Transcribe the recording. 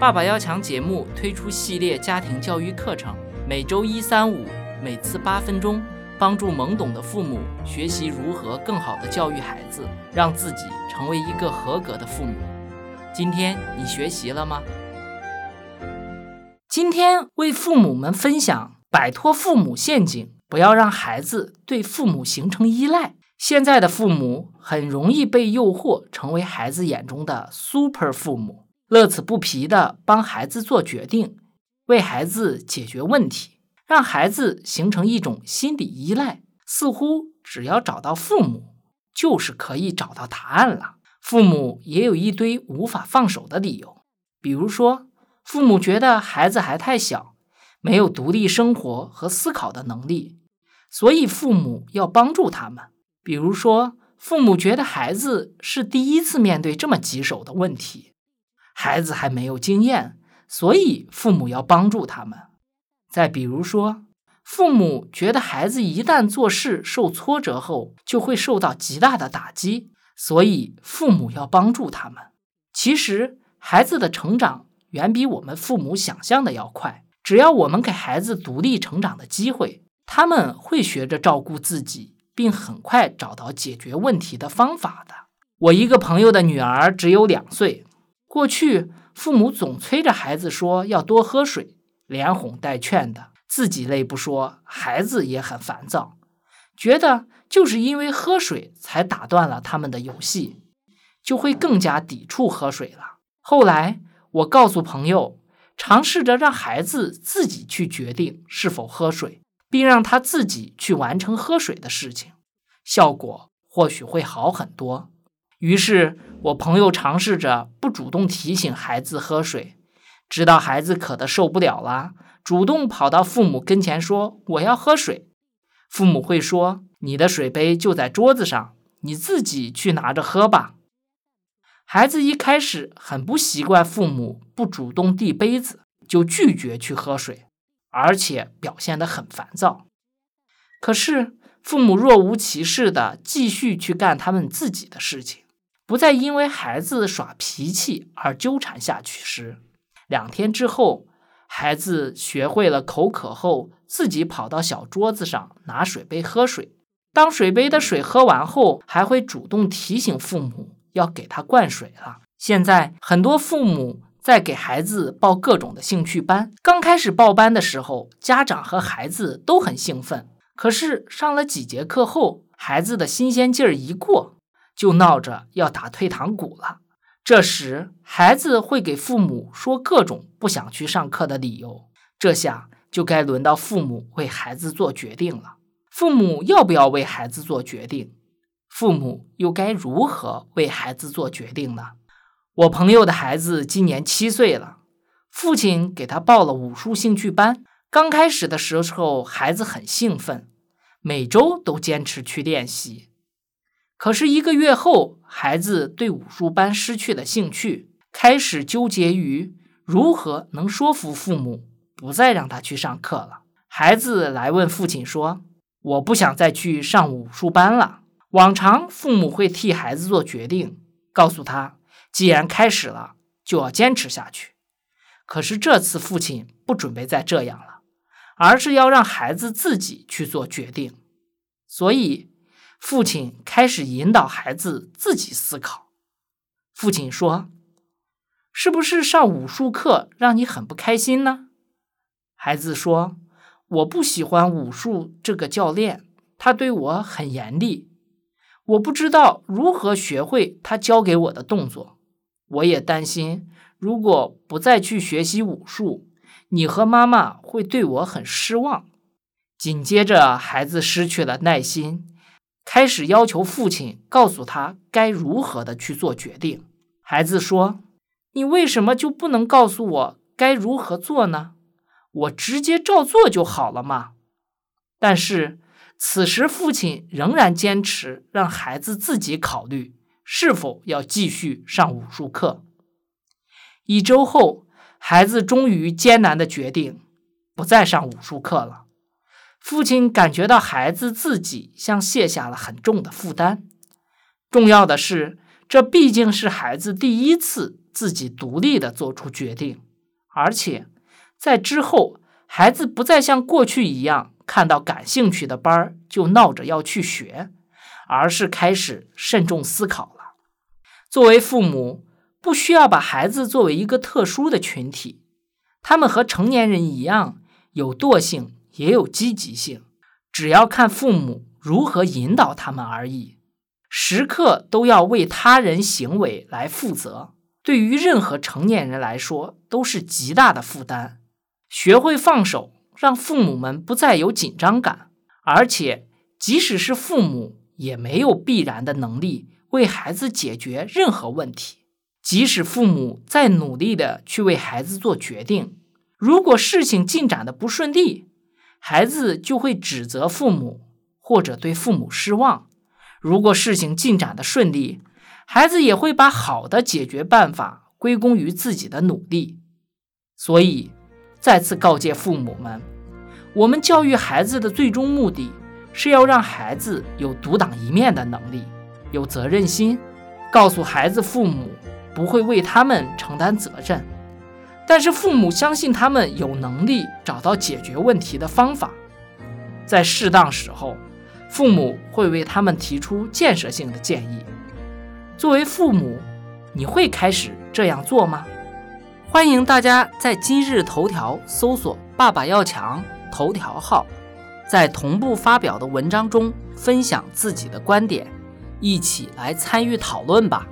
爸爸要强节目推出系列家庭教育课程，每周一、三、五，每次八分钟，帮助懵懂的父母学习如何更好的教育孩子，让自己成为一个合格的父母。今天你学习了吗？今天为父母们分享摆脱父母陷阱，不要让孩子对父母形成依赖。现在的父母很容易被诱惑成为孩子眼中的 super 父母，乐此不疲地帮孩子做决定，为孩子解决问题，让孩子形成一种心理依赖，似乎只要找到父母，就是可以找到答案了。父母也有一堆无法放手的理由，比如说。父母觉得孩子还太小，没有独立生活和思考的能力，所以父母要帮助他们。比如说，父母觉得孩子是第一次面对这么棘手的问题，孩子还没有经验，所以父母要帮助他们。再比如说，父母觉得孩子一旦做事受挫折后，就会受到极大的打击，所以父母要帮助他们。其实，孩子的成长。远比我们父母想象的要快。只要我们给孩子独立成长的机会，他们会学着照顾自己，并很快找到解决问题的方法的。我一个朋友的女儿只有两岁，过去父母总催着孩子说要多喝水，连哄带劝的，自己累不说，孩子也很烦躁，觉得就是因为喝水才打断了他们的游戏，就会更加抵触喝水了。后来。我告诉朋友，尝试着让孩子自己去决定是否喝水，并让他自己去完成喝水的事情，效果或许会好很多。于是，我朋友尝试着不主动提醒孩子喝水，直到孩子渴得受不了了，主动跑到父母跟前说：“我要喝水。”父母会说：“你的水杯就在桌子上，你自己去拿着喝吧。”孩子一开始很不习惯父母不主动递杯子就拒绝去喝水，而且表现得很烦躁。可是父母若无其事地继续去干他们自己的事情，不再因为孩子耍脾气而纠缠下去时，两天之后，孩子学会了口渴后自己跑到小桌子上拿水杯喝水。当水杯的水喝完后，还会主动提醒父母。要给他灌水了。现在很多父母在给孩子报各种的兴趣班。刚开始报班的时候，家长和孩子都很兴奋。可是上了几节课后，孩子的新鲜劲儿一过，就闹着要打退堂鼓了。这时，孩子会给父母说各种不想去上课的理由。这下就该轮到父母为孩子做决定了。父母要不要为孩子做决定？父母又该如何为孩子做决定呢？我朋友的孩子今年七岁了，父亲给他报了武术兴趣班。刚开始的时候，孩子很兴奋，每周都坚持去练习。可是一个月后，孩子对武术班失去了兴趣，开始纠结于如何能说服父母不再让他去上课了。孩子来问父亲说：“我不想再去上武术班了。”往常父母会替孩子做决定，告诉他，既然开始了，就要坚持下去。可是这次父亲不准备再这样了，而是要让孩子自己去做决定。所以，父亲开始引导孩子自己思考。父亲说：“是不是上武术课让你很不开心呢？”孩子说：“我不喜欢武术这个教练，他对我很严厉。”我不知道如何学会他教给我的动作，我也担心，如果不再去学习武术，你和妈妈会对我很失望。紧接着，孩子失去了耐心，开始要求父亲告诉他该如何的去做决定。孩子说：“你为什么就不能告诉我该如何做呢？我直接照做就好了嘛。”但是。此时，父亲仍然坚持让孩子自己考虑是否要继续上武术课。一周后，孩子终于艰难的决定不再上武术课了。父亲感觉到孩子自己像卸下了很重的负担。重要的是，这毕竟是孩子第一次自己独立的做出决定。而且在之后，孩子不再像过去一样看到感兴趣的班儿就闹着要去学，而是开始慎重思考了。作为父母，不需要把孩子作为一个特殊的群体，他们和成年人一样，有惰性，也有积极性，只要看父母如何引导他们而已。时刻都要为他人行为来负责，对于任何成年人来说都是极大的负担。学会放手，让父母们不再有紧张感，而且即使是父母，也没有必然的能力为孩子解决任何问题。即使父母再努力的去为孩子做决定，如果事情进展的不顺利，孩子就会指责父母，或者对父母失望。如果事情进展的顺利，孩子也会把好的解决办法归功于自己的努力。所以，再次告诫父母们：我们教育孩子的最终目的是要让孩子有独当一面的能力，有责任心，告诉孩子父母不会为他们承担责任，但是父母相信他们有能力找到解决问题的方法，在适当时候。父母会为他们提出建设性的建议。作为父母，你会开始这样做吗？欢迎大家在今日头条搜索“爸爸要强”头条号，在同步发表的文章中分享自己的观点，一起来参与讨论吧。